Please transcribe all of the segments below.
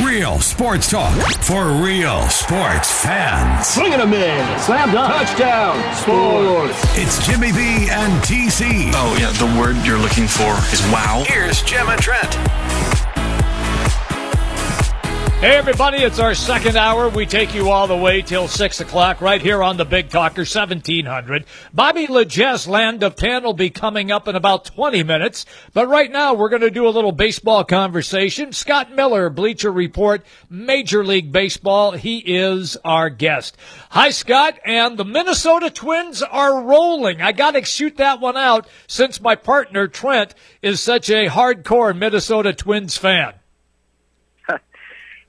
Real sports talk for real sports fans. Swing and a miss. Slam dunk. Touchdown. Sports. It's Jimmy B and TC. Oh, yeah, the word you're looking for is wow. Here's Jim and Trent. Hey, everybody, it's our second hour. We take you all the way till 6 o'clock right here on the Big Talker 1700. Bobby La Gesse, Land of 10, will be coming up in about 20 minutes. But right now, we're going to do a little baseball conversation. Scott Miller, Bleacher Report, Major League Baseball. He is our guest. Hi, Scott. And the Minnesota Twins are rolling. I got to shoot that one out since my partner, Trent, is such a hardcore Minnesota Twins fan.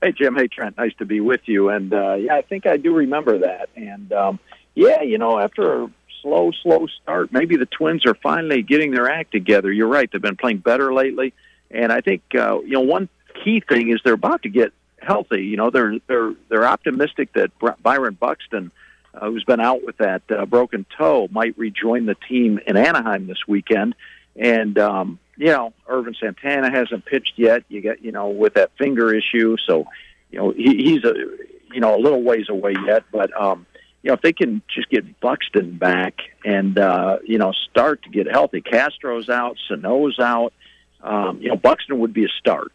Hey Jim, hey Trent, nice to be with you. And uh, yeah, I think I do remember that. And um, yeah, you know, after a slow, slow start, maybe the Twins are finally getting their act together. You're right; they've been playing better lately. And I think uh, you know one key thing is they're about to get healthy. You know, they're they're they're optimistic that Byron Buxton, uh, who's been out with that uh, broken toe, might rejoin the team in Anaheim this weekend. And um, you know, Ervin Santana hasn't pitched yet. You get, you know, with that finger issue, so you know he, he's a you know a little ways away yet. But um, you know, if they can just get Buxton back and uh, you know start to get healthy, Castro's out, Sano's out. Um, you know, Buxton would be a start.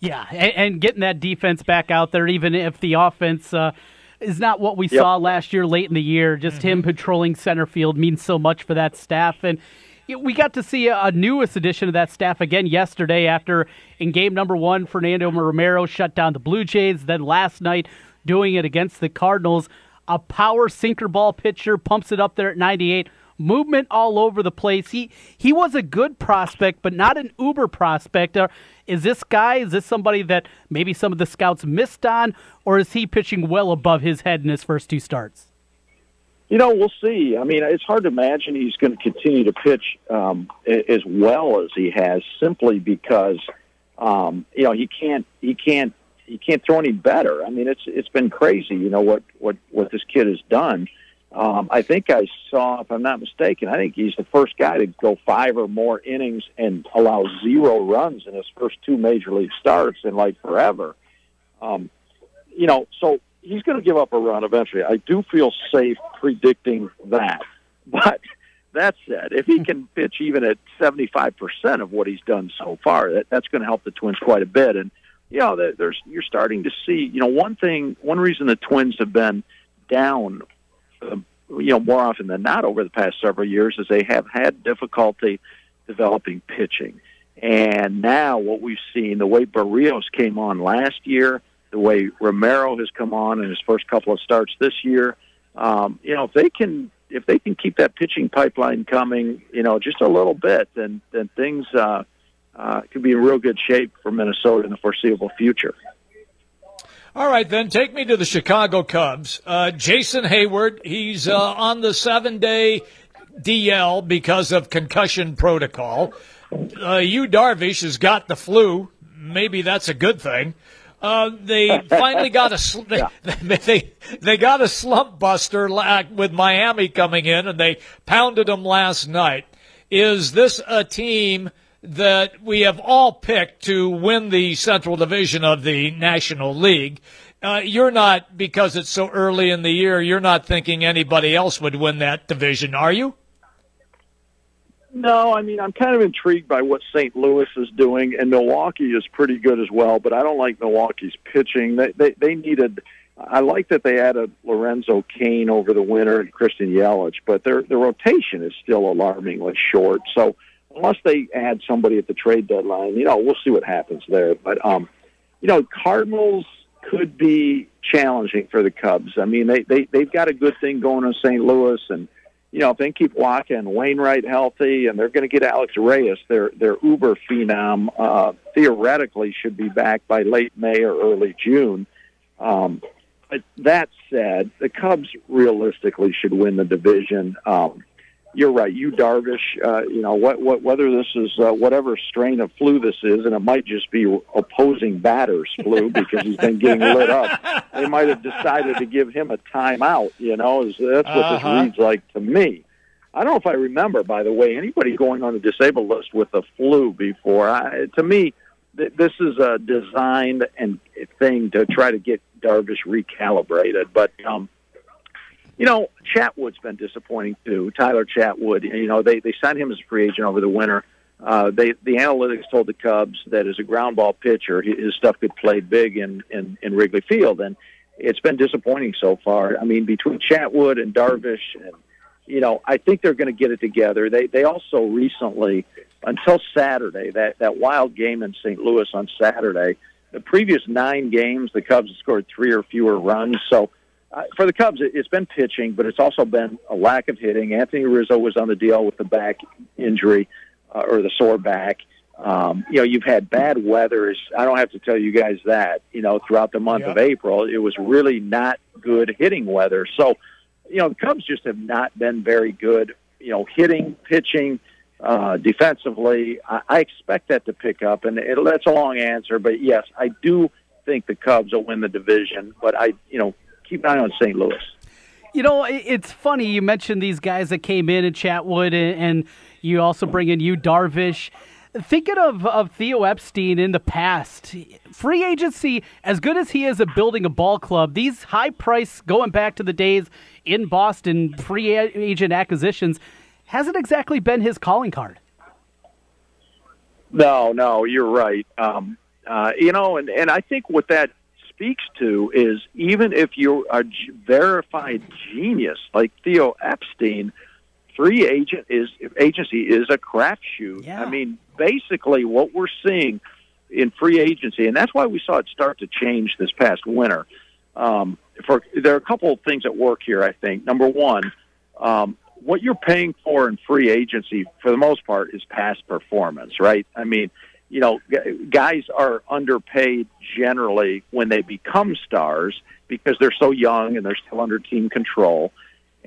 Yeah, and, and getting that defense back out there, even if the offense. Uh, is not what we yep. saw last year late in the year. Just mm-hmm. him patrolling center field means so much for that staff. And we got to see a, newest addition of that staff again yesterday after in game number one, Fernando Romero shut down the Blue Jays. Then last night, doing it against the Cardinals, a power sinker ball pitcher pumps it up there at 98. Movement all over the place. He he was a good prospect, but not an uber prospect. Uh, is this guy? Is this somebody that maybe some of the scouts missed on, or is he pitching well above his head in his first two starts? You know, we'll see. I mean, it's hard to imagine he's going to continue to pitch um, as well as he has, simply because um, you know he can't he can't he can't throw any better. I mean, it's it's been crazy. You know what what what this kid has done. Um, I think I saw, if I'm not mistaken, I think he's the first guy to go five or more innings and allow zero runs in his first two major league starts in like forever. Um, you know, so he's going to give up a run eventually. I do feel safe predicting that. But that said, if he can pitch even at 75% of what he's done so far, that, that's going to help the Twins quite a bit. And, you know, there's, you're starting to see, you know, one thing, one reason the Twins have been down, uh, you know, more often than not over the past several years is they have had difficulty developing pitching. And now what we've seen, the way Berrios came on last year, the way Romero has come on in his first couple of starts this year. Um, you know, if they can if they can keep that pitching pipeline coming, you know, just a little bit, then then things uh, uh, could be in real good shape for Minnesota in the foreseeable future. All right, then take me to the Chicago Cubs. Uh, Jason Heyward, he's uh, on the seven day DL because of concussion protocol. Uh, Yu Darvish has got the flu. Maybe that's a good thing. Uh, they finally got a sl- they, they, they they got a slump buster with Miami coming in, and they pounded them last night. Is this a team that we have all picked to win the Central Division of the National League? Uh, you're not because it's so early in the year. You're not thinking anybody else would win that division, are you? No, I mean I'm kind of intrigued by what St. Louis is doing, and Milwaukee is pretty good as well. But I don't like Milwaukee's pitching. They they, they needed. I like that they added Lorenzo Cain over the winter and Christian Yelich, but their their rotation is still alarmingly short. So unless they add somebody at the trade deadline, you know, we'll see what happens there. But um, you know, Cardinals could be challenging for the Cubs. I mean, they they they've got a good thing going in St. Louis and you know, if they keep walking, Wainwright healthy, and they're going to get Alex Reyes, their their uber phenom, uh, theoretically should be back by late May or early June. Um, but that said, the Cubs realistically should win the division. Um, you're right. Yu Darvish, uh, you know, what, what, whether this is uh, whatever strain of flu this is, and it might just be opposing batters flu because he's been getting lit up. They might have decided to give him a timeout. You know, that's what uh-huh. this reads like to me. I don't know if I remember, by the way, anybody going on the disabled list with the flu before. I, to me, th- this is a designed and thing to try to get Darvish recalibrated. But um, you know, Chatwood's been disappointing too. Tyler Chatwood. You know, they they signed him as a free agent over the winter. Uh, they the analytics told the Cubs that as a ground ball pitcher, his stuff could play big in, in in Wrigley Field, and it's been disappointing so far. I mean, between Chatwood and Darvish, and you know, I think they're going to get it together. They they also recently, until Saturday, that that wild game in St. Louis on Saturday, the previous nine games, the Cubs scored three or fewer runs. So. Uh, for the Cubs, it, it's been pitching, but it's also been a lack of hitting. Anthony Rizzo was on the deal with the back injury uh, or the sore back. Um, you know, you've had bad weather. I don't have to tell you guys that. You know, throughout the month Yep. of April, it was really not good hitting weather. So, you know, the Cubs just have not been very good. You know, hitting, pitching, uh, defensively. I, I expect that to pick up, and it, that's a long answer, but yes, I do think the Cubs will win the division. But I, you know, keep an eye on St. Louis. You know, it's funny you mentioned these guys that came in and Chatwood, and, and you also bring in Yu Darvish. Thinking of, of Theo Epstein in the past, free agency, as good as he is at building a ball club, these high price, going back to the days in Boston, free agent acquisitions, hasn't exactly been his calling card. No, no, you're right. Um, uh, you know, and, and I think what that speaks to is even if you're a g- verified genius like Theo Epstein, free agent is agency is a crapshoot. Yeah. I mean, basically, what we're seeing in free agency, and that's why we saw it start to change this past winter. Um, for there are a couple of things at work here. I think number one, um, what you're paying for in free agency, for the most part, is past performance, right? I mean, you know, guys are underpaid generally when they become stars because they're so young and they're still under team control.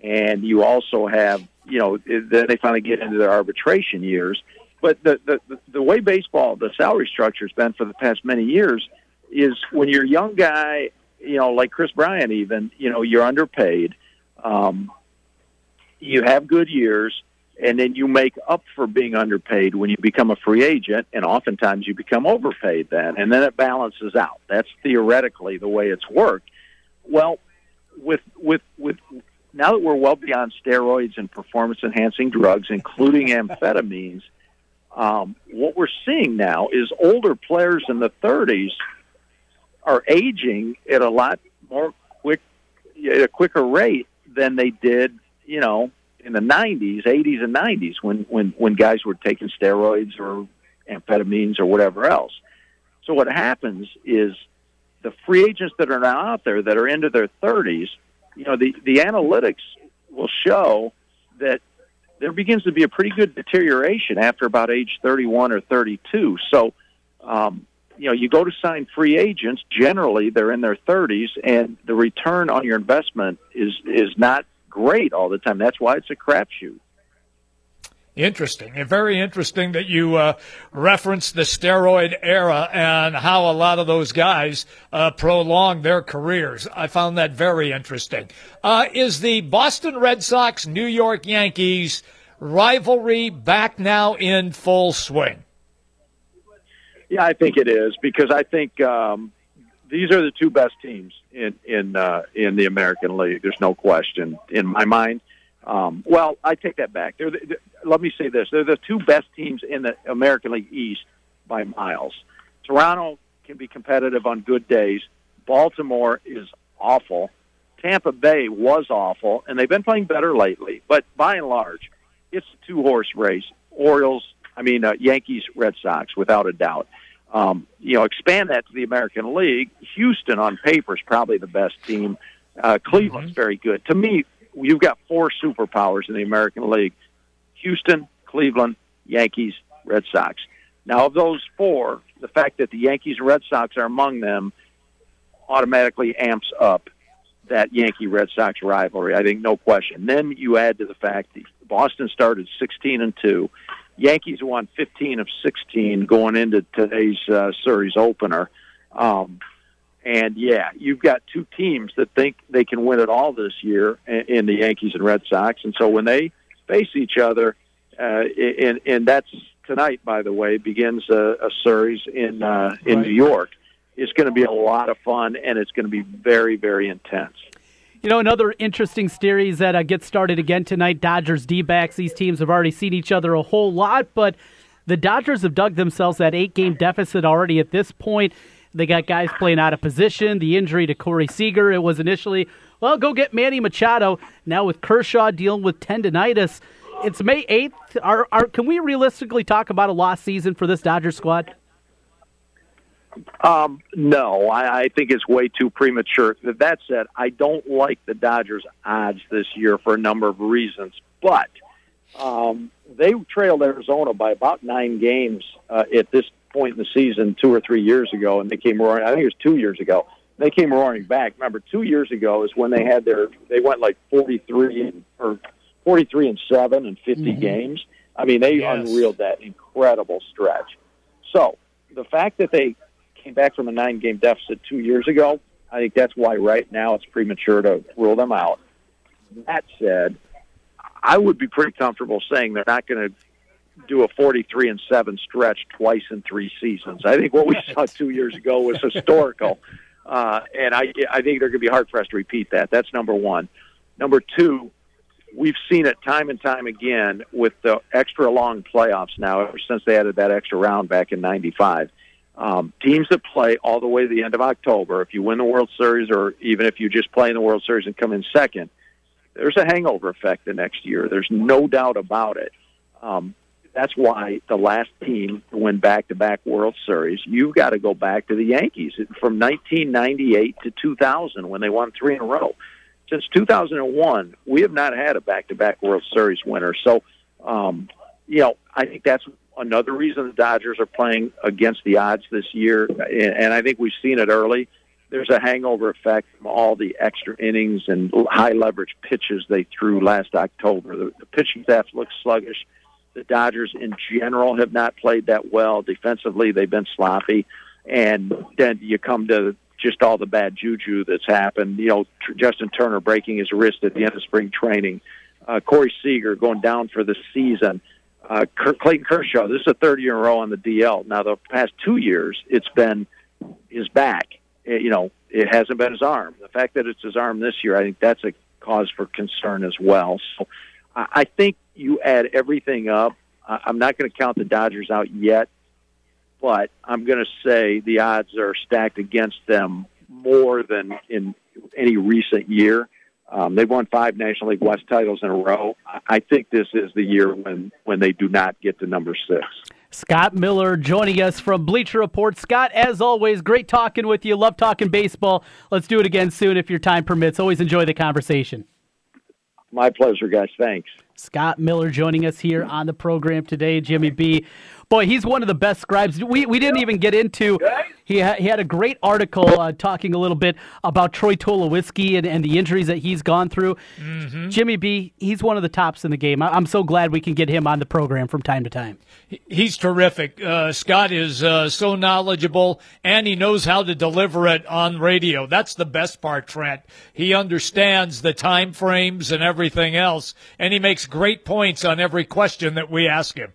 And you also have, you know, then they finally get into their arbitration years. But the, the, the way baseball, the salary structure has been for the past many years is when you're a young guy, you know, like Kris Bryant, even, you know, you're underpaid. Um, you have good years, and then you make up for being underpaid when you become a free agent, and oftentimes you become overpaid then, and then it balances out. That's theoretically the way it's worked. Well, with with with now that we're well beyond steroids and performance enhancing drugs, including amphetamines, um, what we're seeing now is older players in the 30s are aging at a lot more quick, at a quicker rate than they did, you know, in the 90s, 80s, and 90s when when when guys were taking steroids or amphetamines or whatever else. So what happens is the free agents that are now out there that are into their 30s, you know, the the analytics will show that there begins to be a pretty good deterioration after about age 31 or 32. So, um, you know, you go to sign free agents. Generally, they're in their 30s, and the return on your investment is is not great all the time. That's why it's a crapshoot. Interesting. And very interesting that you uh, referenced the steroid era and how a lot of those guys uh, prolonged their careers. I found that very interesting. Uh, is the Boston Red Sox New York Yankees rivalry back now in full swing? Yeah, I think it is because I think um, these are the two best teams in in uh, in the American League. There's no question in my mind. Um, well, I take that back. They're the, the, let me say this: they're the two best teams in the American League East by miles. Toronto can be competitive on good days. Baltimore is awful. Tampa Bay was awful, and they've been playing better lately. But by and large, it's a two-horse race. Orioles, I mean uh, Yankees, Red Sox, without a doubt. Um, you know, expand that to the American League. Houston, on paper, is probably the best team. Uh, Cleveland's very good. To me, you've got four superpowers in the American League: Houston, Cleveland, Yankees, Red Sox. Now, of those four, the fact that the Yankees and Red Sox are among them automatically amps up that Yankee Red Sox rivalry. I think no question. Then you add to the fact that Boston started 16 and 2. Yankees won 15 of 16 going into today's uh, series opener. Um, and yeah, you've got two teams that think they can win it all this year in, in the Yankees and Red Sox. And so when they face each other, uh, and, and that's tonight, by the way, begins a, a series in uh, in Right. New York. It's going to be a lot of fun, and it's going to be very, very intense. You know, another interesting series that uh, gets started again tonight Dodgers D backs. These teams have already seen each other a whole lot, but the Dodgers have dug themselves that eight game deficit already at this point. They got guys playing out of position. The injury to Corey Seager, it was initially, well, go get Manny Machado. Now with Kershaw dealing with tendonitis, it's May 8th. Are, are, can we realistically talk about a lost season for this Dodgers squad? Um, no, I, I think it's way too premature. That said, I don't like the Dodgers' odds this year for a number of reasons. But um, they trailed Arizona by about nine games uh, at this point in the season two or three years ago, and they came roaring. I think it was two years ago. They came roaring back. Remember, two years ago is when they had their they went like forty three or forty three and seven and 50 games. I mean, they Yes. unreeled that incredible stretch. So the fact that they came back from a nine game deficit two years ago, I think that's why right now it's premature to rule them out. That said, I would be pretty comfortable saying they're not going to do a 43 and 7 stretch twice in three seasons. I think what we saw 2 years ago was historical. Uh, and I I think they're going to be hard pressed to repeat that. That's number 1. Number 2, we've seen it time and time again with the extra long playoffs now ever since they added that extra round back in 95. Um, teams that play all the way to the end of October, if you win the World Series or even if you just play in the World Series and come in second, there's a hangover effect the next year. There's no doubt about it. Um, that's why the last team to win back-to-back World Series, you've got to go back to the Yankees from 1998 to 2000 when they won three in a row. Since 2001, we have not had a back-to-back World Series winner. So, um, you know, I think that's another reason the Dodgers are playing against the odds this year, and I think we've seen it early there's a hangover effect from all the extra innings and high leverage pitches they threw last October. The, pitching staff looks sluggish. The Dodgers in general have not played that well. Defensively, they've been sloppy. And then you come to just all the bad juju that's happened. You know, Justin Turner breaking his wrist at the end of spring training. Uh, Corey Seager going down for the season. Ker- Clayton Kershaw, this is a third year in a row on the DL. Now, the past two years, it's been his back. Eh, You know, it hasn't been his arm. The fact that it's his arm this year, I think that's a cause for concern as well. So I I think you add everything up. I- I'm not going to count the Dodgers out yet, but I'm going to say the odds are stacked against them more than in any recent year. Um, they've won five National League West titles in a row. I- think this is the year when when they do not get to number six. Scott Miller joining us from Bleacher Report. Scott, as always, great talking with you. Love talking baseball. Let's do it again soon if your time permits. Always enjoy the conversation. My pleasure, guys. Thanks. Scott Miller joining us here on the program today. Jimmy B. Boy, he's one of the best scribes. We, we didn't even get into. He, ha- he had a great article uh, talking a little bit about Troy Tulowitzki and, and the injuries that he's gone through. Jimmy B. He's one of the tops in the game. I, I'm so glad we can get him on the program from time to time. He's terrific. Uh, Scott is uh, so knowledgeable, and he knows how to deliver it on radio. That's the best part, Trent. He understands the time frames and everything else, and he makes great points on every question that we ask him.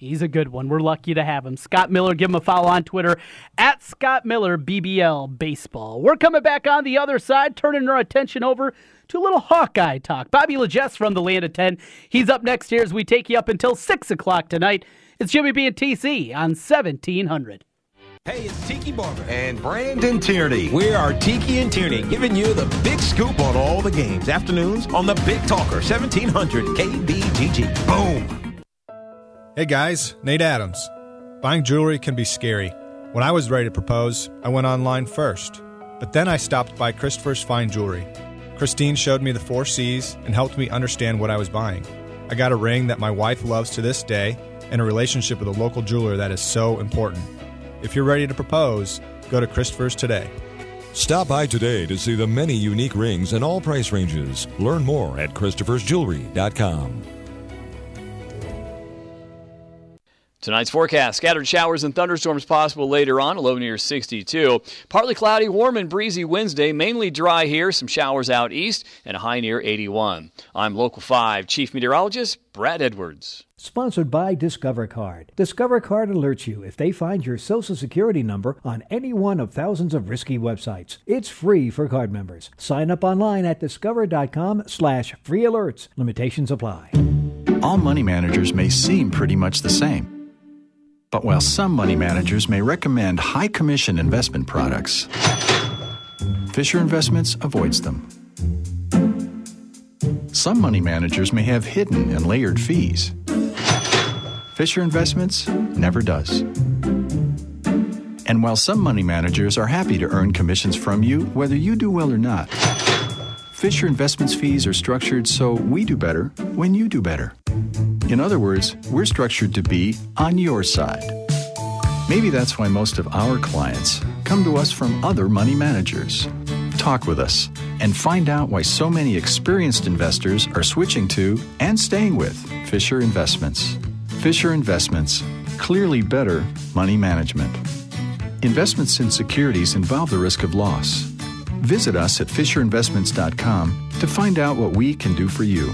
He's a good one. We're lucky to have him. Scott Miller, give him a follow on Twitter at Scott Miller BBL Baseball. We're coming back on the other side, turning our attention over to a little Hawkeye talk. Bobby La Gesse from the Land of 10. He's up next here as we take you up until 6 o'clock tonight. It's Jimmy B and TC on 1700. Hey, it's Tiki Barber and Brandon Tierney. We are Tiki and Tierney, giving you the big scoop on all the games. Afternoons on the Big Talker, 1700 KBGG. Boom. Hey guys, Nate Adams. Buying jewelry can be scary. When I was ready to propose, I went online first. But then I stopped by Christopher's Fine Jewelry. Christine showed me the four C's and helped me understand what I was buying. I got a ring that my wife loves to this day and a relationship with a local jeweler that is so important. If you're ready to propose, go to Christopher's today. Stop by today to see the many unique rings in all price ranges. Learn more at Christopher'sJewelry.com. Tonight's forecast scattered showers and thunderstorms possible later on, a low near 62. Partly cloudy, warm and breezy Wednesday, mainly dry here, some showers out east, and a high near 81. I'm Local 5 Chief Meteorologist Brad Edwards. Sponsored by Discover Card. Discover Card alerts you if they find your social security number on any one of thousands of risky websites. It's free for card members. Sign up online at discover.com slash free alerts. Limitations apply. All money managers may seem pretty much the same. But while some money managers may recommend high commission investment products, Fisher Investments avoids them. Some money managers may have hidden and layered fees. Fisher Investments never does. And while some money managers are happy to earn commissions from you, whether you do well or not, Fisher Investments fees are structured so we do better when you do better. In other words, we're structured to be on your side. Maybe that's why most of our clients come to us from other money managers. Talk with us and find out why so many experienced investors are switching to and staying with Fisher Investments. Fisher Investments, clearly better money management. Investments in securities involve the risk of loss. Visit us at FisherInvestments.com to find out what we can do for you.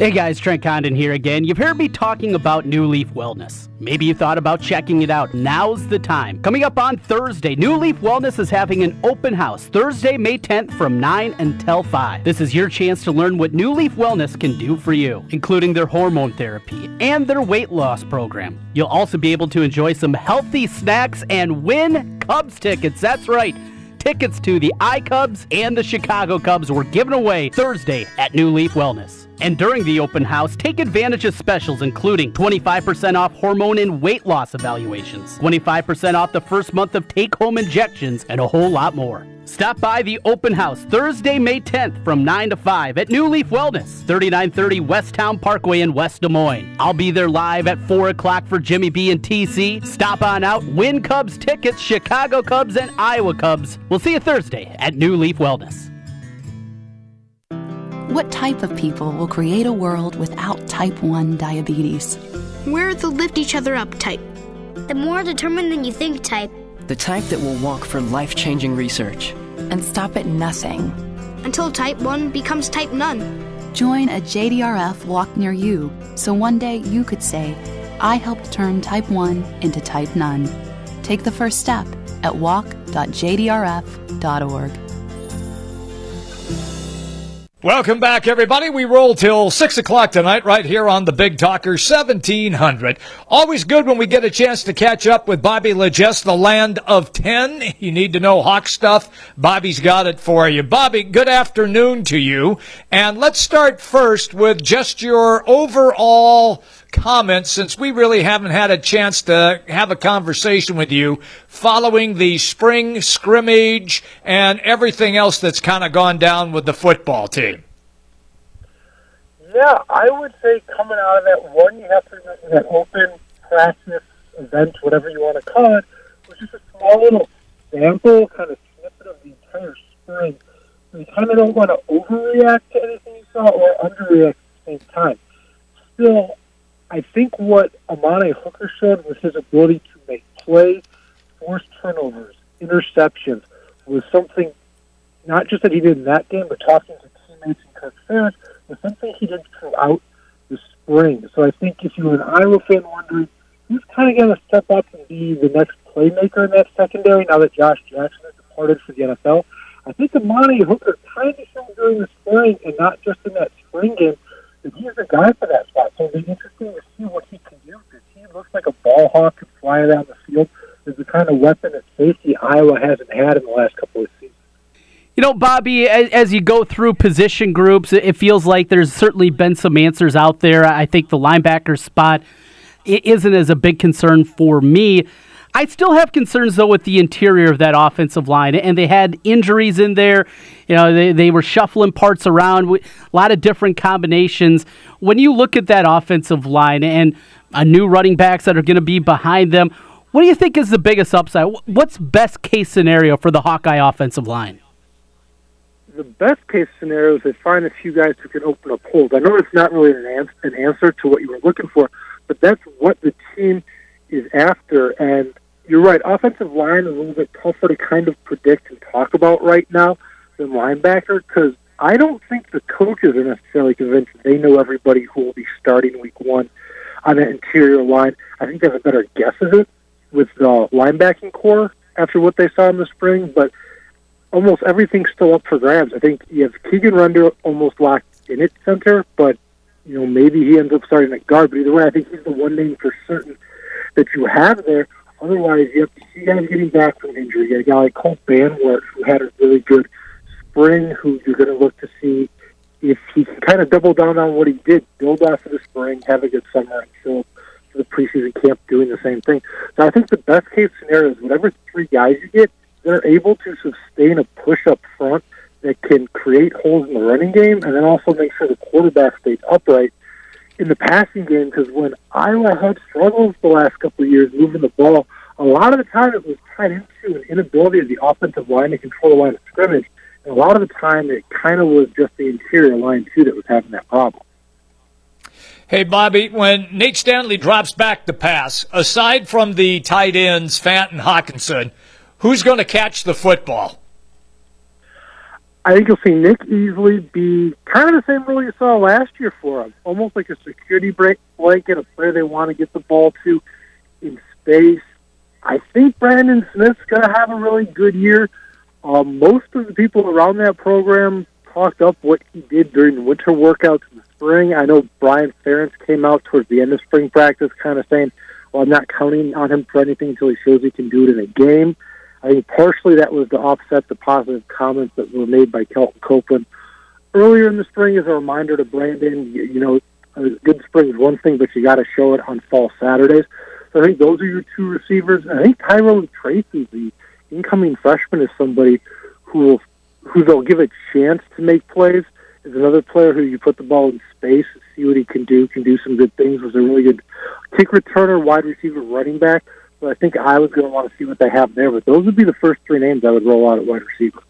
Hey guys, Trent Condon here again. You've heard me talking about New Leaf Wellness. Maybe you thought about checking it out. Now's the time. Coming up on Thursday, New Leaf Wellness is having an open house Thursday, May 10th from 9 until 5. This is your chance to learn what New Leaf Wellness can do for you, including their hormone therapy and their weight loss program. You'll also be able to enjoy some healthy snacks and win Cubs tickets. That's right. Tickets to the iCubs and the Chicago Cubs were given away Thursday at New Leaf Wellness. And during the open house, take advantage of specials including 25% off hormone and weight loss evaluations, 25% off the first month of take home injections, and a whole lot more. Stop by the open house Thursday, May 10th from 9 to 5 at New Leaf Wellness, 3930 Westtown Parkway in West Des Moines. I'll be there live at 4 o'clock for Jimmy B and TC. Stop on out, win Cubs tickets, Chicago Cubs and Iowa Cubs. We'll see you Thursday at New Leaf Wellness. What type of people will create a world without type 1 diabetes? We're the lift each other up type. The more determined than you think type. The type that will walk for life changing research. And stop at nothing. Until type 1 becomes type none. Join a JDRF walk near you so one day you could say, I helped turn type 1 into type none. Take the first step at walk.jdrf.org. Welcome back, everybody. We roll till 6 o'clock tonight right here on the Big Talker 1700. Always good when we get a chance to catch up with Bobby La Gesse, the land of 10. You need to know Hawk stuff. Bobby's got it for you. Bobby, good afternoon to you. And let's start first with just your overall comments since we really haven't had a chance to have a conversation with you following the spring scrimmage and everything else that's kind of gone down with the football team. Yeah, I would say coming out of that one, you have to that open practice event, whatever you want to call it, was just a small little sample, kind of snippet of the entire spring. You kind of don't want to overreact to anything you saw or underreact at the same time. Still, I think what Amani Hooker showed was his ability to make plays, force turnovers, interceptions, was something not just that he did in that game, but talking to teammates and Kirk Ferentz, was something he did throughout the spring. So I think if you're an Iowa fan wondering who's kind of going to step up and be the next playmaker in that secondary now that Josh Jackson has departed for the NFL, I think Amani Hooker kind of showed during the spring and not just in that spring game that he's the guy for that spot. So it'll be interesting to see what he can do because he looks like a ball hawk can fly around the field. Is the kind of weapon at safety Iowa hasn't had in the last couple of seasons. You know, Bobby, as you go through position groups, it feels like there's certainly been some answers out there. I think the linebacker spot isn't as a big concern for me. I still have concerns though with the interior of that offensive line, and they had injuries in there. You know, they, they were shuffling parts around, a lot of different combinations. When you look at that offensive line and a new running backs that are going to be behind them, what do you think is the biggest upside? What's best case scenario for the Hawkeye offensive line? the best case scenario is they find a few guys who can open up holes. I know it's not really an, an answer to what you were looking for, but that's what the team is after. And you're right, offensive line is a little bit tougher to kind of predict and talk about right now than linebacker because I don't think the coaches are necessarily convinced they know everybody who will be starting week one on that interior line. I think they have a better guess of it with the linebacking core after what they saw in the spring, but almost everything's still up for grabs. I think you have Keegan Render almost locked in at center, but you know maybe he ends up starting at guard. But either way, I think he's the one name for certain that you have there. Otherwise, you have to see guys getting back from injury. A guy like Colt Banwart who had a really good spring, who you're going to look to see if he can kind of double down on what he did, build off of the spring, have a good summer, and show for the preseason camp doing the same thing. So I think the best case scenario is whatever three guys you get, they're able to sustain a push up front that can create holes in the running game and then also make sure the quarterback stays upright in the passing game because when Iowa had struggles the last couple of years moving the ball, a lot of the time it was tied into an inability of the offensive line to control the line of scrimmage. And a lot of the time it kind of was just the interior line, too, that was having that problem. Hey, Bobby, when Nate Stanley drops back to pass, aside from the tight ends, Fant and Hockenson, who's going to catch the football? I think you'll see Nick Easley be kind of the same role you saw last year for him, almost like a security blanket, a player they want to get the ball to in space. I think Brandon Smith's going to have a really good year. Um, most of the people around that program talked up what he did during the winter workouts in the spring. I know Brian Ferentz came out towards the end of spring practice kind of saying, well, I'm not counting on him for anything until he shows he can do it in a game. I think partially that was to offset the positive comments that were made by Kelton Copeland earlier in the spring as a reminder to Brandon, you, you know, a good spring is one thing, but you got to show it on fall Saturdays. So I think those are your two receivers. I think Tyrone Tracy, the incoming freshman, is somebody who will, who they'll give a chance to make plays. Is another player who you put the ball in space, see what he can do, can do some good things. Was a really good kick returner, wide receiver, running back. So I think I was going to want to see what they have there. But those would be the first three names I would roll out at wide receiver.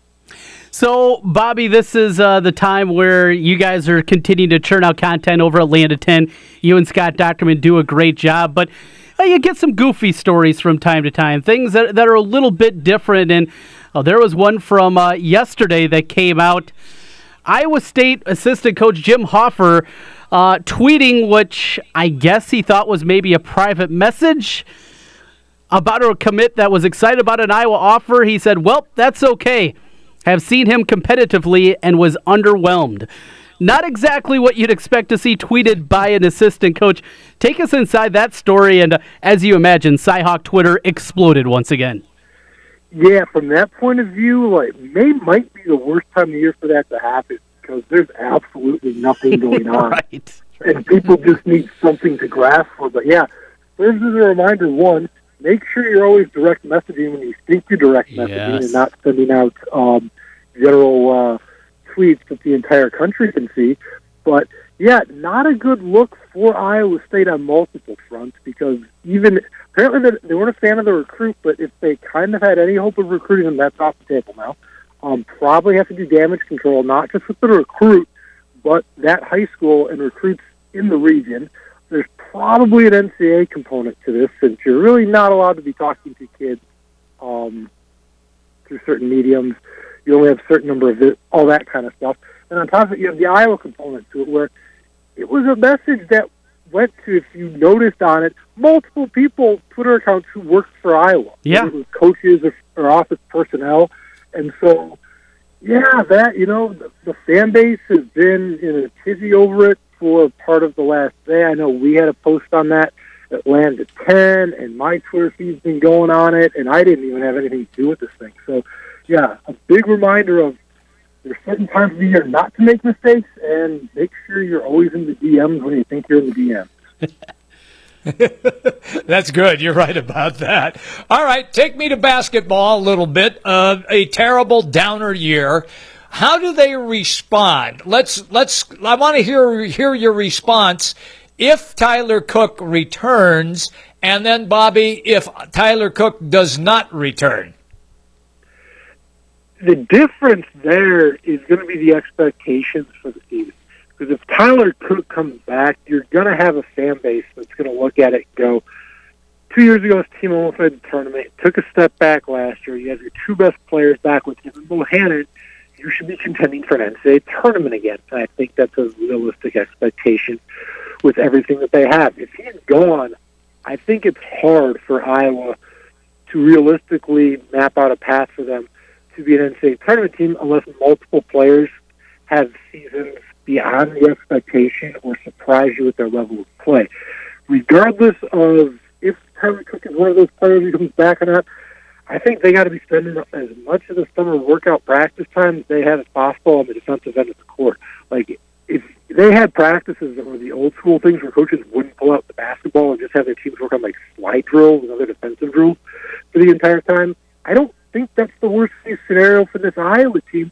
So, Bobby, this is uh, the time where you guys are continuing to churn out content over at Land of 10. You and Scott Dochterman do a great job, but uh, you get some goofy stories from time to time, things that, that are a little bit different. And uh, there was one from uh, yesterday that came out. Iowa State assistant coach Jim Hofher uh, tweeting, which I guess he thought was maybe a private message about a commit that was excited about an Iowa offer. He said, Well, that's okay. Have seen him competitively and was underwhelmed. Not exactly what you'd expect to see tweeted by an assistant coach. Take us inside that story, and uh, as you imagine, Cyhawk Twitter exploded once again. Yeah, from that point of view, like May might be the worst time of year for that to happen because there's absolutely nothing going on, right. and people just need something to grasp for. But yeah, as a reminder: one, make sure you're always direct messaging when you think you're direct messaging Yes. and not sending out um, general uh, tweets that the entire country can see. But yeah, not a good look for Iowa State on multiple fronts because even apparently they, they weren't a fan of the recruit, but if they kind of had any hope of recruiting him, that's off the table now. Um, probably have to do damage control, not just with the recruit, but that high school and recruits in the region. There's probably an NCAA component to this since you're really not allowed to be talking to kids um, through certain mediums. You only have a certain number of it, all that kind of stuff. And on top of it, you have the Iowa component to it where it was a message that went to, if you noticed on it, multiple people, Twitter accounts who worked for Iowa. Yeah. It was coaches or, or office personnel. And so, yeah, that, you know, the, the fan base has been in a tizzy over it for part of the last day. I know we had a post on that Land of 10, and my Twitter feed's been going on it, and I didn't even have anything to do with this thing. So, yeah, a big reminder of there's certain times of the year not to make mistakes, and make sure you're always in the DMs when you think you're in the DMs. That's good. You're right about that. All right, take me to basketball a little bit. Uh, a terrible downer year. How do they respond? Let's let's. I want to hear hear your response if Tyler Cook returns, and then Bobby, if Tyler Cook does not return. the difference there is going to be the expectations for the season. Because if Tyler Cook comes back, you're going to have a fan base that's going to look at it and go, two years ago, this team almost made the tournament, took a step back last year. You have your two best players back with him and Bohannon. You should be contending for an NCAA tournament again. And I think that's a realistic expectation with everything that they have. If he's gone, I think it's hard for Iowa to realistically map out a path for them to be an NCAA tournament team unless multiple players have seasons beyond the expectation or surprise you with their level of play. Regardless of if Tyler Cook is one of those players who comes back or not, I think they got to be spending as much of the summer workout practice time as they had as possible on the defensive end of the court. Like if they had practices that were the old school things where coaches wouldn't pull out the basketball and just have their teams work on like slide drills and other defensive drills for the entire time, I don't think that's the worst case scenario for this Iowa team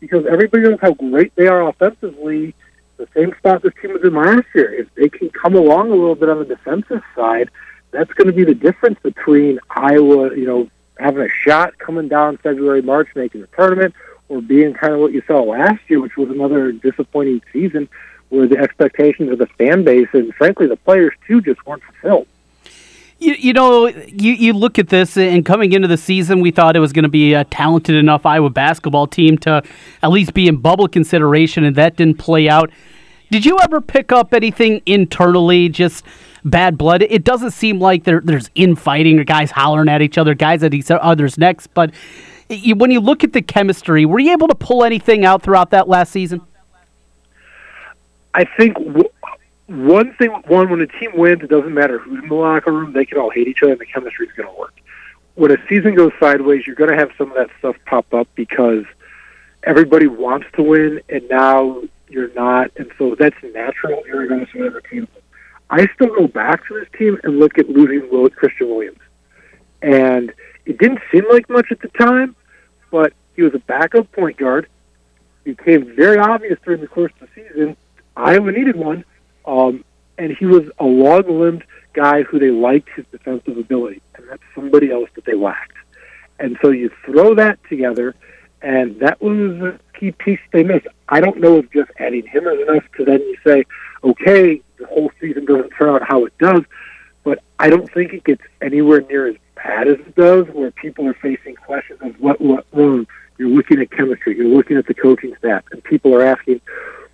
because everybody knows how great they are offensively. The same spot this team was in last year. If they can come along a little bit on the defensive side, that's going to be the difference between Iowa, you know, having a shot coming down February, March, making the tournament, or being kind of what you saw last year, which was another disappointing season where the expectations of the fan base and frankly the players too just weren't fulfilled. You, you know, you, you look at this, and coming into the season, we thought it was going to be a talented enough Iowa basketball team to at least be in bubble consideration, and that didn't play out. Did you ever pick up anything internally, just bad blood? It doesn't seem like there, there's infighting or guys hollering at each other, guys at each other's necks, but you, when you look at the chemistry, were you able to pull anything out throughout that last season? I think w- one thing, one, when a team wins, it doesn't matter who's in the locker room. They can all hate each other, and the chemistry is going to work. When a season goes sideways, you're going to have some of that stuff pop up because everybody wants to win, and now you're not, and so that's natural. You're going to see other teams. I still go back to this team and look at losing Will Christian Williams, and it didn't seem like much at the time, but he was a backup point guard. It became very obvious during the course of the season. Iowa needed one um, and he was a long-limbed guy who they liked his defensive ability, and that's somebody else that they lacked. And so you throw that together, and that was a key piece they missed. I don't know if just adding him is enough to then you say, okay, the whole season doesn't turn out how it does, but I don't think it gets anywhere near as bad as it does, where people are facing questions of what what wrong. You're looking at chemistry, you're looking at the coaching staff, and people are asking,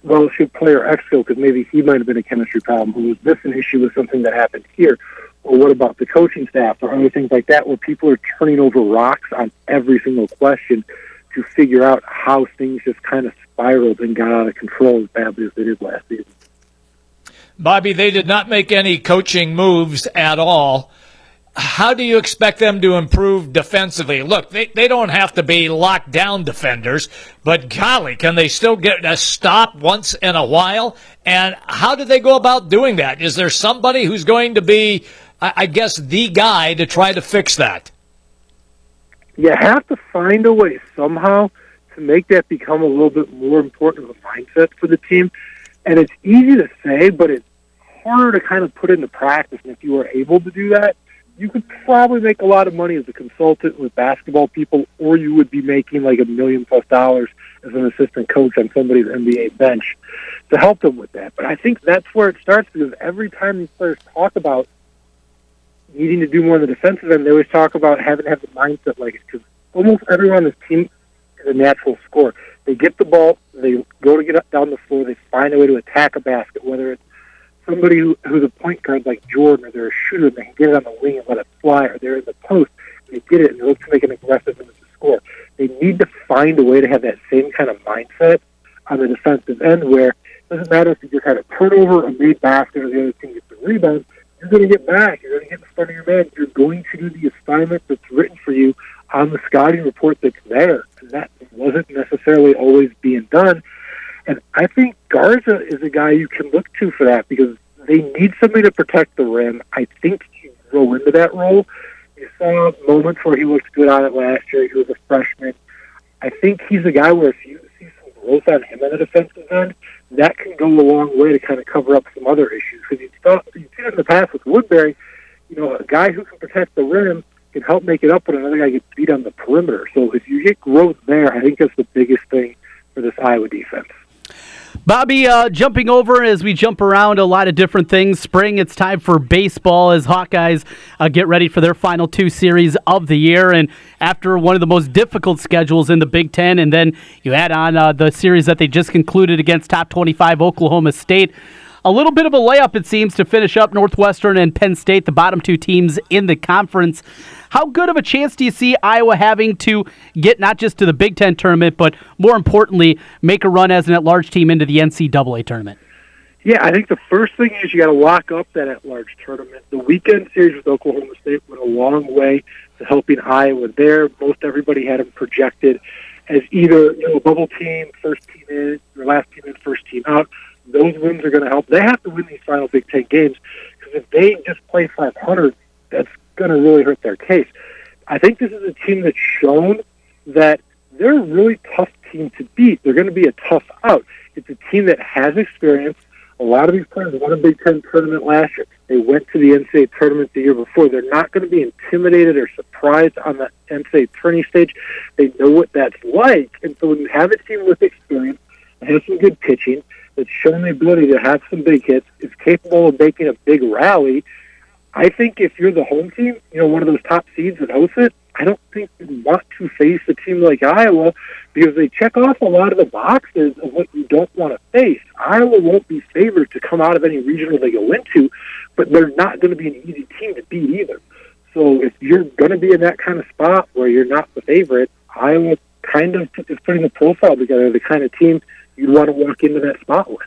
well, should player X go because maybe he might have been a chemistry problem, or was this an issue with something that happened here? Or what about the coaching staff or other things like that where people are turning over rocks on every single question to figure out how things just kind of spiraled and got out of control as badly as they did last season. Bobby, they did not make any coaching moves at all how do you expect them to improve defensively? Look, they, they don't have to be locked down defenders, but golly, can they still get a stop once in a while? And how do they go about doing that? Is there somebody who's going to be, I guess, the guy to try to fix that? You have to find a way somehow to make that become a little bit more important of a mindset for the team. And it's easy to say, but it's harder to kind of put into practice. And if you are able to do that, you could probably make a lot of money as a consultant with basketball people, or you would be making like a million plus dollars as an assistant coach on somebody's NBA bench to help them with that. But I think that's where it starts because every time these players talk about needing to do more on the defensive end, they always talk about having to have the mindset like it because almost everyone on this team is a natural scorer. They get the ball, they go to get down the floor, they find a way to attack a basket, whether it's somebody who, who's a point guard like Jordan, or they're a shooter, and they can get it on the wing and let it fly, or they're in the post, and they get it, and they look to make an aggressive move to score. They need to find a way to have that same kind of mindset on the defensive end where it doesn't matter if you just had a turnover, a made basket, or the other team gets a rebound, you're going to get back. You're going to get in front of your man. You're going to do the assignment that's written for you on the scouting report that's there. Wasn't necessarily always being done. And I think Garza is a guy you can look to for that because they need somebody to protect the rim. I think he can grow into that role. You saw moments where he looked good on it last year. He was a freshman. I think he's a guy where if you see some growth on him on the defensive end, that can go a long way to kind of cover up some other issues. Because you've seen it in the past with Woodbury, you know, a guy who can protect the rim can help make it up when another guy gets beat on the perimeter. So if you get growth there, I think that's the biggest thing for this Iowa defense. Bobby, uh, jumping over as we jump around a lot of different things. Spring, it's time for baseball as Hawkeyes uh, get ready for their final two series of the year. And after one of the most difficult schedules in the Big Ten, and then you add on uh, the series that they just concluded against top 25 Oklahoma State. A little bit of a layup, it seems, to finish up Northwestern and Penn State, the bottom two teams in the conference. How good of a chance do you see Iowa having to get not just to the Big Ten tournament, but more importantly, make a run as an at large team into the NCAA tournament? Yeah, I think the first thing is you got to lock up that at large tournament. The weekend series with Oklahoma State went a long way to helping Iowa there. Most everybody had them projected as either you know a bubble team, first team in, or last team in, first team out those wins are going to help. They have to win these final Big Ten games because if they just play 500, that's going to really hurt their case. I think this is a team that's shown that they're a really tough team to beat. They're going to be a tough out. It's a team that has experience. A lot of these players won a Big Ten tournament last year. They went to the NCAA tournament the year before. They're not going to be intimidated or surprised on the NCAA tourney stage. They know what that's like. And so when you have a team with experience, and has some good pitching, that's shown the ability to have some big hits, is capable of making a big rally. I think if you're the home team, you know, one of those top seeds that hosts it, I don't think you want to face a team like Iowa because they check off a lot of the boxes of what you don't want to face. Iowa won't be favored to come out of any regional they go into, but they're not going to be an easy team to beat either. So if you're going to be in that kind of spot where you're not the favorite, Iowa kind of is putting the profile together, the kind of team you'd want to walk into that spot with.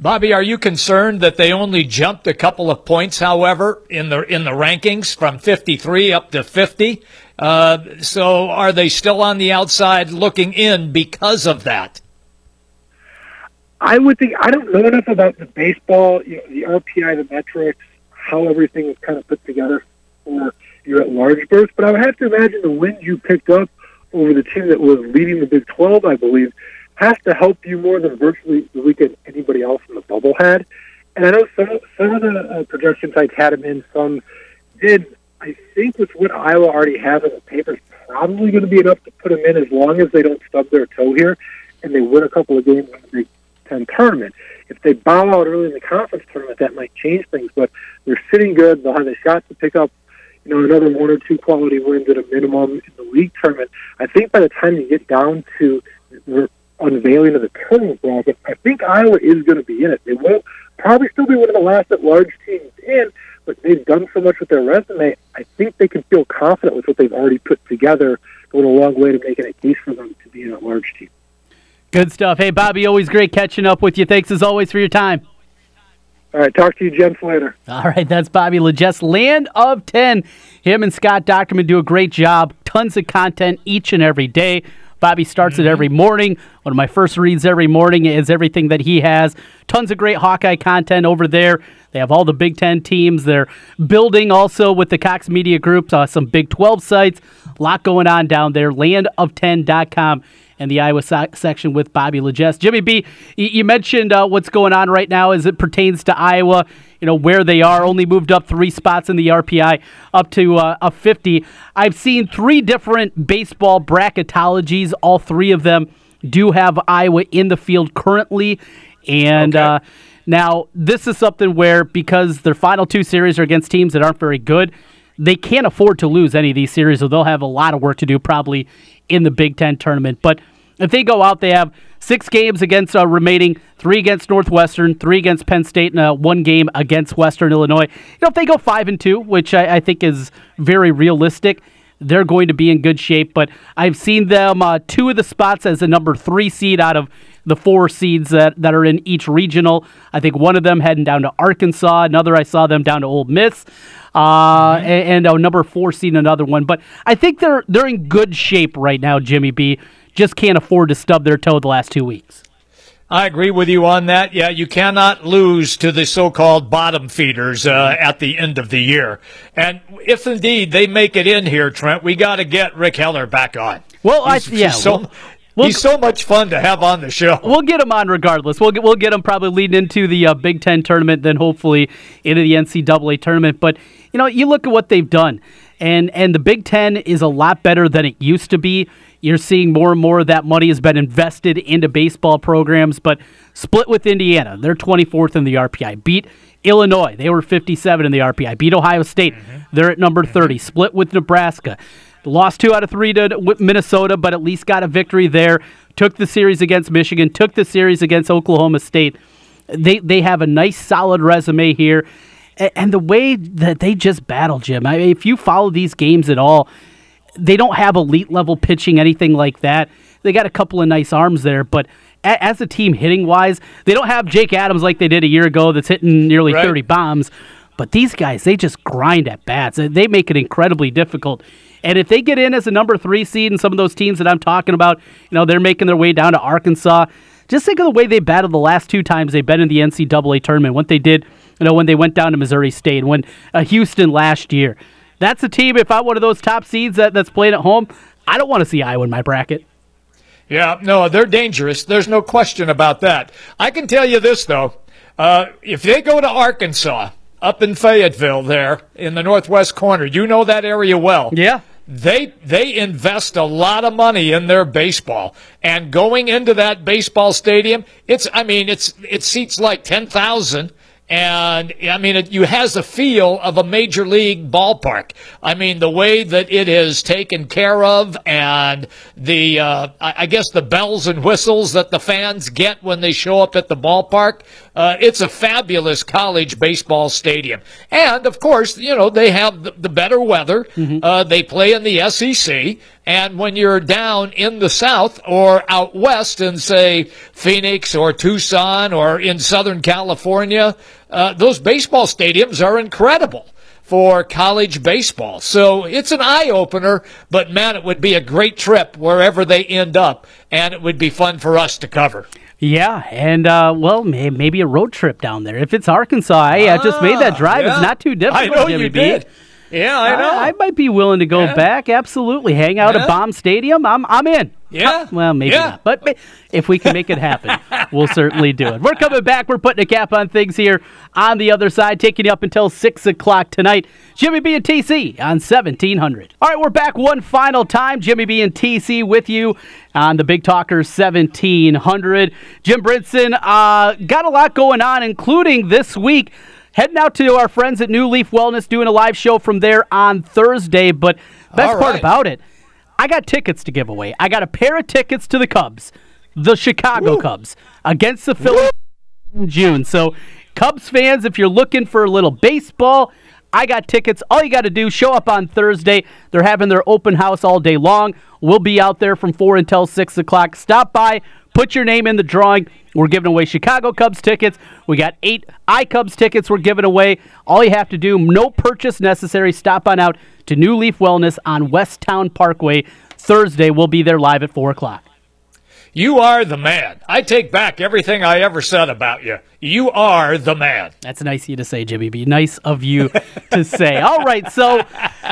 Bobby, are you concerned that they only jumped a couple of points, however, in the in the rankings from 53 up to 50? Uh, so are they still on the outside looking in because of that? I would think I don't know enough about the baseball, you know, the RPI, the metrics, how everything is kind of put together for your at large burst. But I would have to imagine the wins you picked up over the team that was leading the Big 12, I believe, has to help you more than virtually the weekend anybody else in the bubble had. And I know some some of the uh, sites had him in, some did. I think with what Iowa already has in the paper, probably going to be enough to put them in as long as they don't stub their toe here and they win a couple of games in the Big Ten tournament. If they bow out early in the conference tournament, that might change things. But they're sitting good. They'll have a shot to pick up, you know, another one or two quality wins at a minimum in the league tournament. I think by the time you get down to unveiling of the tournament bracket, I think Iowa is going to be in it. They won't probably still be one of the last at large teams in, but they've done so much with their resume. I think they can feel confident with what they've already put together, going a long way to making a case for them to be an at large team. Good stuff. Hey, Bobby, always great catching up with you. Thanks as always for your time. All right, talk to you gents later. All right, that's Bobby La Gesse, Land of 10. Him and Scott Dochterman do a great job. Tons of content each and every day. Bobby starts mm-hmm. it every morning. One of my first reads every morning is everything that he has. Tons of great Hawkeye content over there. They have all the Big Ten teams. They're building also with the Cox Media Group, uh, some Big 12 sites. A lot going on down there. Landof10.com and the Iowa so- section with Bobby La Gesse. Jimmy B, you mentioned uh, what's going on right now as it pertains to Iowa. You know where they are, only moved up three spots in the RPI, up to uh, a 50. I've seen three different baseball bracketologies. All three of them do have Iowa in the field currently, and. Okay. Uh, now, this is something where because their final two series are against teams that aren't very good, they can't afford to lose any of these series, so they'll have a lot of work to do probably in the Big Ten tournament. But if they go out, they have six games against uh, remaining, three against Northwestern, three against Penn State, and uh, one game against Western Illinois. You know, if they go five and two, which I, I think is very realistic, they're going to be in good shape. But I've seen them uh, two of the spots as a number three seed out of the four seeds that, that are in each regional. I think one of them heading down to Arkansas. Another, I saw them down to Ole Miss. Uh, mm-hmm. and, and a number four seed, another one. But I think they're they're in good shape right now. Jimmy B just can't afford to stub their toe the last two weeks. I agree with you on that. Yeah, you cannot lose to the so-called bottom feeders uh, at the end of the year. And if indeed they make it in here, Trent, we got to get Rick Heller back on. Well, he's, I yeah, so, well, We'll, He's so much fun to have on the show. We'll get him on regardless. We'll get we'll get him probably leading into the uh, Big Ten tournament, then hopefully into the NCAA tournament. But you know, you look at what they've done. And and the Big Ten is a lot better than it used to be. You're seeing more and more of that money has been invested into baseball programs, but split with Indiana. They're 24th in the RPI. Beat Illinois. They were 57 in the RPI. Beat Ohio State. Mm-hmm. They're at number 30. Split with Nebraska. Lost two out of three to Minnesota, but at least got a victory there. Took the series against Michigan. Took the series against Oklahoma State. They they have a nice solid resume here, and the way that they just battle, Jim. I mean, if you follow these games at all, they don't have elite level pitching, anything like that. They got a couple of nice arms there, but as a team hitting wise, they don't have Jake Adams like they did a year ago that's hitting nearly right. 30 bombs. But these guys, they just grind at bats. They make it incredibly difficult. And if they get in as a number three seed and some of those teams that I'm talking about, you know, they're making their way down to Arkansas. Just think of the way they battled the last two times they've been in the NCAA tournament. What they did, you know, when they went down to Missouri State, when uh, Houston last year. That's a team. If I'm one of those top seeds that, that's playing at home, I don't want to see Iowa in my bracket. Yeah, no, they're dangerous. There's no question about that. I can tell you this though: uh, if they go to Arkansas, up in Fayetteville, there in the northwest corner, you know that area well. Yeah. They they invest a lot of money in their baseball, and going into that baseball stadium, it's I mean it's it seats like ten thousand and I mean, it you has a feel of a major league ballpark. I mean, the way that it is taken care of, and the uh, I guess the bells and whistles that the fans get when they show up at the ballpark. Uh, it's a fabulous college baseball stadium, and of course, you know they have the, the better weather. Mm-hmm. Uh, they play in the SEC, and when you're down in the South or out west in, say, Phoenix or Tucson or in Southern California, uh, those baseball stadiums are incredible for college baseball. So it's an eye opener, but man, it would be a great trip wherever they end up, and it would be fun for us to cover. Yeah, and uh, well, maybe a road trip down there. If it's Arkansas, I, I just made that ah, drive. Yeah. It's not too difficult. I know Jimmy you B. Yeah, I know. I, I, might be willing to go yeah. back. Absolutely, hang out yeah. at Baum Stadium. I'm I'm in. Yeah. well, maybe yeah. not, but if we can make it happen, we'll certainly do it. We're coming back. We're putting a cap on things here on the other side, taking you up until six o'clock tonight. Jimmy B and TC on seventeen hundred. All right, we're back one final time. Jimmy B and TC with you on the Big Talker seventeen hundred. Jim Brinson uh, got a lot going on, including this week heading out to our friends at New Leaf Wellness, doing a live show from there on Thursday. But best right. part about it, I got tickets to give away. I got a pair of tickets to the Cubs, the Chicago Woo. Cubs, against the Phillies in June. So, Cubs fans, if you're looking for a little baseball, I got tickets. All you got to do, show up on Thursday. They're having their open house all day long. We'll be out there from 4 until 6 o'clock. Stop by, put your name in the drawing. We're giving away Chicago Cubs tickets. We got eight iCubs tickets we're giving away. All you have to do, no purchase necessary. Stop on out to New Leaf Wellness on Westown Parkway. Thursday, we'll be there live at 4 o'clock. You are the man. I take back everything I ever said about you. You are the man. That's nice of you to say, Jimmy B. Nice of you to say. All right, so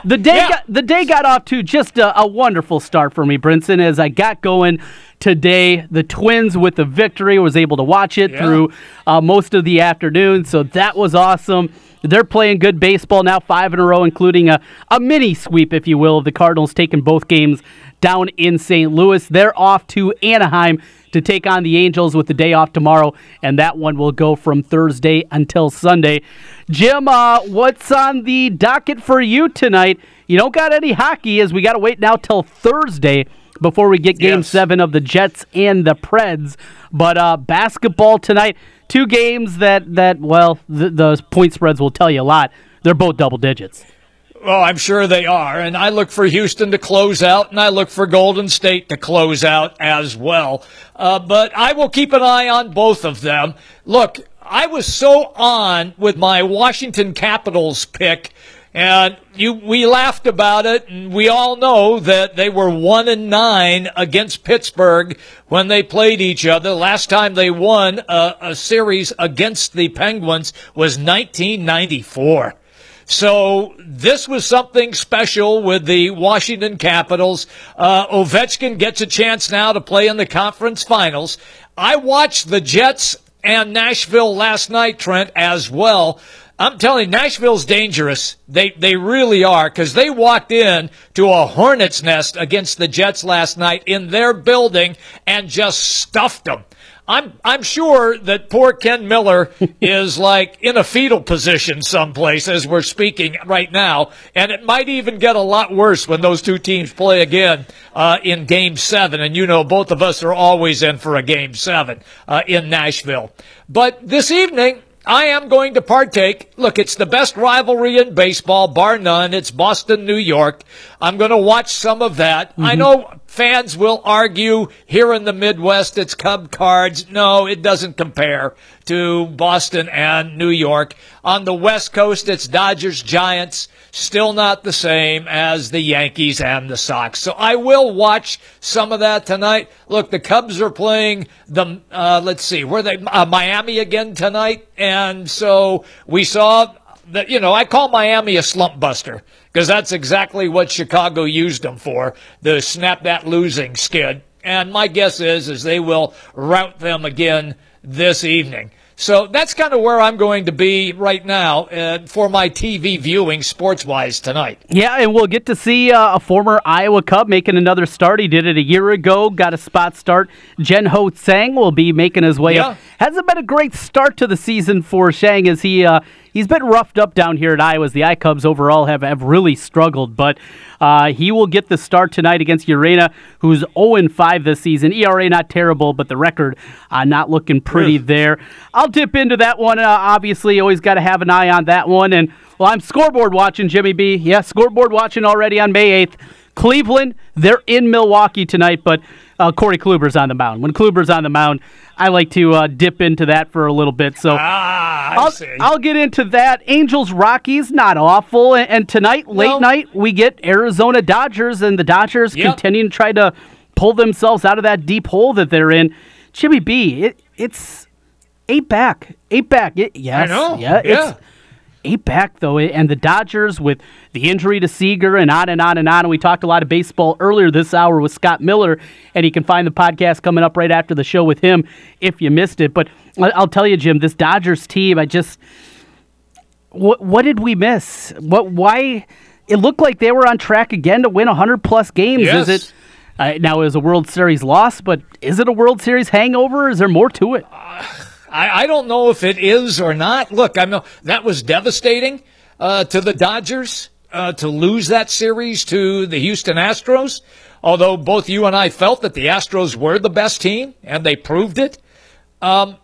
the day yeah. got, the day got off to just a, a wonderful start for me, Brinson, as I got going today. The Twins with the victory was able to watch it yeah. through uh, most of the afternoon, so that was awesome. They're playing good baseball now, five in a row, including a, a mini sweep, if you will, of the Cardinals taking both games down in St. Louis. They're off to Anaheim to take on the Angels with the day off tomorrow, and that one will go from Thursday until Sunday. Jim, uh, what's on the docket for you tonight? You don't got any hockey, as we got to wait now till Thursday before we get Game yes. Seven of the Jets and the Preds. But uh, basketball tonight, two games that that well, the, the point spreads will tell you a lot. They're both double digits. Well, I'm sure they are. And I look for Houston to close out, and I look for Golden State to close out as well. Uh, but I will keep an eye on both of them. Look, I was so on with my Washington Capitals pick, and you we laughed about it, and we all know that they were one and nine against Pittsburgh when they played each other. Last time they won a, a series against the Penguins was 1994. So this was something special with the Washington Capitals. Uh, Ovechkin gets a chance now to play in the conference finals. I watched the Jets and Nashville last night, Trent, as well. I'm telling you, Nashville's dangerous. They they really are because they walked in to a hornet's nest against the Jets last night in their building and just stuffed them. I'm I'm sure that poor Ken Miller is like in a fetal position someplace as we're speaking right now, and it might even get a lot worse when those two teams play again uh, in Game Seven. And you know, both of us are always in for a Game Seven uh, in Nashville. But this evening, I am going to partake. Look, it's the best rivalry in baseball, bar none. It's Boston, New York. I'm going to watch some of that. Mm-hmm. I know fans will argue here in the Midwest it's Cub cards. No, it doesn't compare to Boston and New York. On the West Coast, it's Dodgers, Giants still not the same as the Yankees and the Sox. So I will watch some of that tonight. Look, the Cubs are playing the, uh, let's see, were they, uh, Miami again tonight? And so we saw that, you know, I call Miami a slump buster because that's exactly what Chicago used them for, to snap that losing skid. And my guess is, is they will rout them again this evening. So that's kind of where I'm going to be right now uh, for my TV viewing sports wise tonight. Yeah, and we'll get to see uh, a former Iowa Cub making another start. He did it a year ago, got a spot start. Jen Ho Tseng will be making his way yeah. up. Hasn't been a great start to the season for Tseng as he. Uh, he's been roughed up down here at Iowa. As the I Cubs overall have, have really struggled, but uh, he will get the start tonight against Urena, who's 0 5 this season. ERA not terrible, but the record uh, not looking pretty there. I'll dip into that one. Uh, obviously, always got to have an eye on that one. And well, I'm scoreboard watching Jimmy B. Yeah, scoreboard watching already on May 8th. Cleveland, they're in Milwaukee tonight, but uh, Corey Kluber's on the mound. When Kluber's on the mound, I like to uh, dip into that for a little bit. So ah, I'll, I'll, get into that. Angels Rockies, not awful. And, and tonight, late well, night, we get Arizona Dodgers, and the Dodgers yep. continuing to try to pull themselves out of that deep hole that they're in. Jimmy B, it, it's eight back, eight back. It, yes, I know. Yeah, yeah eight back though, and the Dodgers with the injury to Seager and on and on and on. And we talked a lot of baseball earlier this hour with Scott Miller, and you can find the podcast coming up right after the show with him if you missed it. But I'll tell you, Jim, this Dodgers team, I just what what did we miss? What why? It looked like they were on track again to win 100 plus games. Yes. Is it? Uh, now it was a World Series loss, but is it a World Series hangover? Is there more to it? Uh, I, I don't know if it is or not. Look, I know that was devastating uh, to the Dodgers uh, to lose that series to the Houston Astros. Although both you and I felt that the Astros were the best team, and they proved it. Um,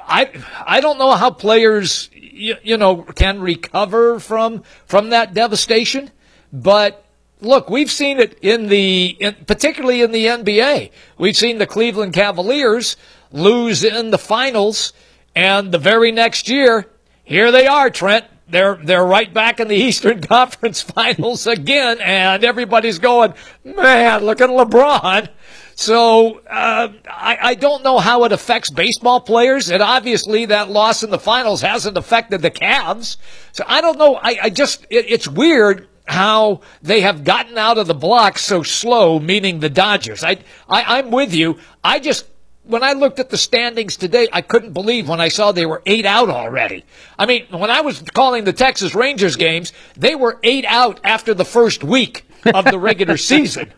I I don't know how players you, you know can recover from from that devastation, but look, we've seen it in the, in, particularly in the NBA. We've seen the Cleveland Cavaliers lose in the finals, and the very next year, here they are, Trent. They're they're right back in the Eastern Conference Finals again, and everybody's going, man, look at LeBron. So uh, I, I don't know how it affects baseball players, and obviously that loss in the finals hasn't affected the Cavs. So I don't know. I, I just it, it's weird how they have gotten out of the blocks so slow, meaning the Dodgers. I, I I'm with you. I just when I looked at the standings today, I couldn't believe when I saw they were eight out already. I mean, when I was calling the Texas Rangers games, they were eight out after the first week of the regular season.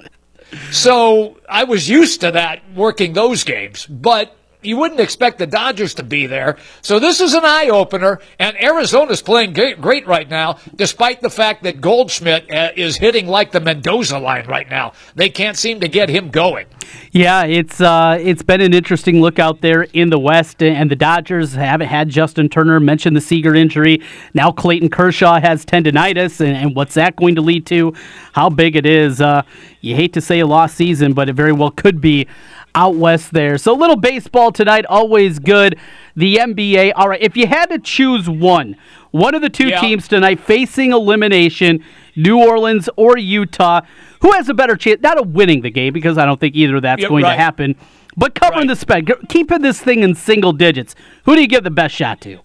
So I was used to that working those games, but you wouldn't expect the Dodgers to be there. So this is an eye opener, and Arizona's playing great, right now, despite the fact that Goldschmidt uh, is hitting like the Mendoza line right now. They can't seem to get him going. Yeah, it's uh, it's been an interesting look out there in the West, and the Dodgers haven't had Justin Turner mention the Seager injury. Now Clayton Kershaw has tendonitis, and, and what's that going to lead to? How big it is? Uh, you hate to say a lost season, but it very well could be out west there. So a little baseball tonight, always good. The NBA. All right, if you had to choose one, one of the two yeah. teams tonight facing elimination, New Orleans or Utah, who has a better chance not of winning the game because I don't think either of that's yep, going right. to happen, but covering right. the spread, keeping this thing in single digits. Who do you give the best shot to?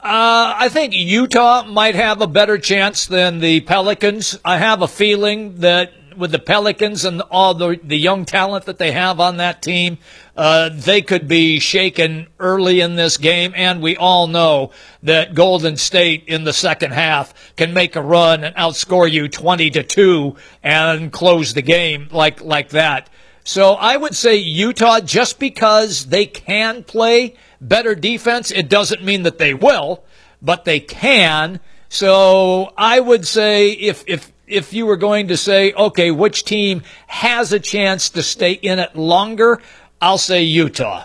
Uh, I think Utah might have a better chance than the Pelicans. I have a feeling that with the Pelicans and all the the young talent that they have on that team, uh, they could be shaken early in this game. And we all know that Golden State in the second half can make a run and outscore you twenty to two and close the game like like that. So I would say Utah, just because they can play better defense, it doesn't mean that they will, but they can. So I would say if if if you were going to say, okay, which team has a chance to stay in it longer, I'll say Utah.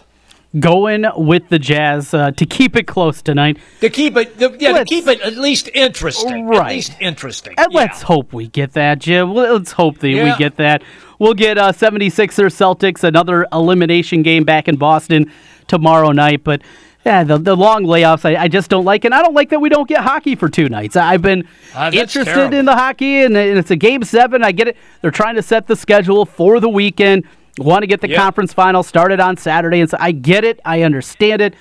Going with the Jazz uh, to keep it close tonight. To keep it, to, yeah, let's, to keep it at least interesting. Right. At least interesting. And yeah. let's hope we get that, Jim. Let's hope that yeah. we get that. We'll get uh, 76ers Celtics, another elimination game back in Boston tomorrow night. But yeah, the, the long layoffs I, I, just don't like, and I don't like that we don't get hockey for two nights. I've been uh, interested terrible. in the hockey, and it's a game seven. I get it. They're trying to set the schedule for the weekend. Want to get the yep. conference final started on Saturday, and so I get it. I understand it.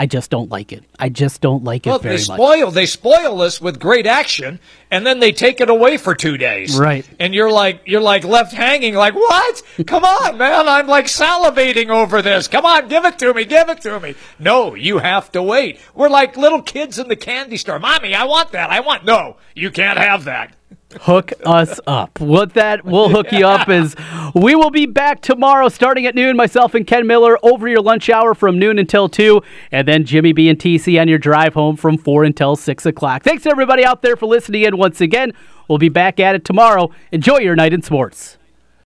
I just don't like it. I just don't like it well, very they spoil, much. They spoil us with great action, and then they take it away for two days. Right. And you're like you're like left hanging. Like what? Come on, man! I'm like salivating over this. Come on, give it to me. Give it to me. No, you have to wait. We're like little kids in the candy store. Mommy, I want that. I want. No, you can't have that hook us up. What that will hook you up is we will be back tomorrow starting at noon. Myself and Ken Miller over your lunch hour from noon until 2, and then Jimmy B and TC on your drive home from 4 until 6 o'clock. Thanks everybody out there for listening in once again. We'll be back at it tomorrow. Enjoy your night in sports.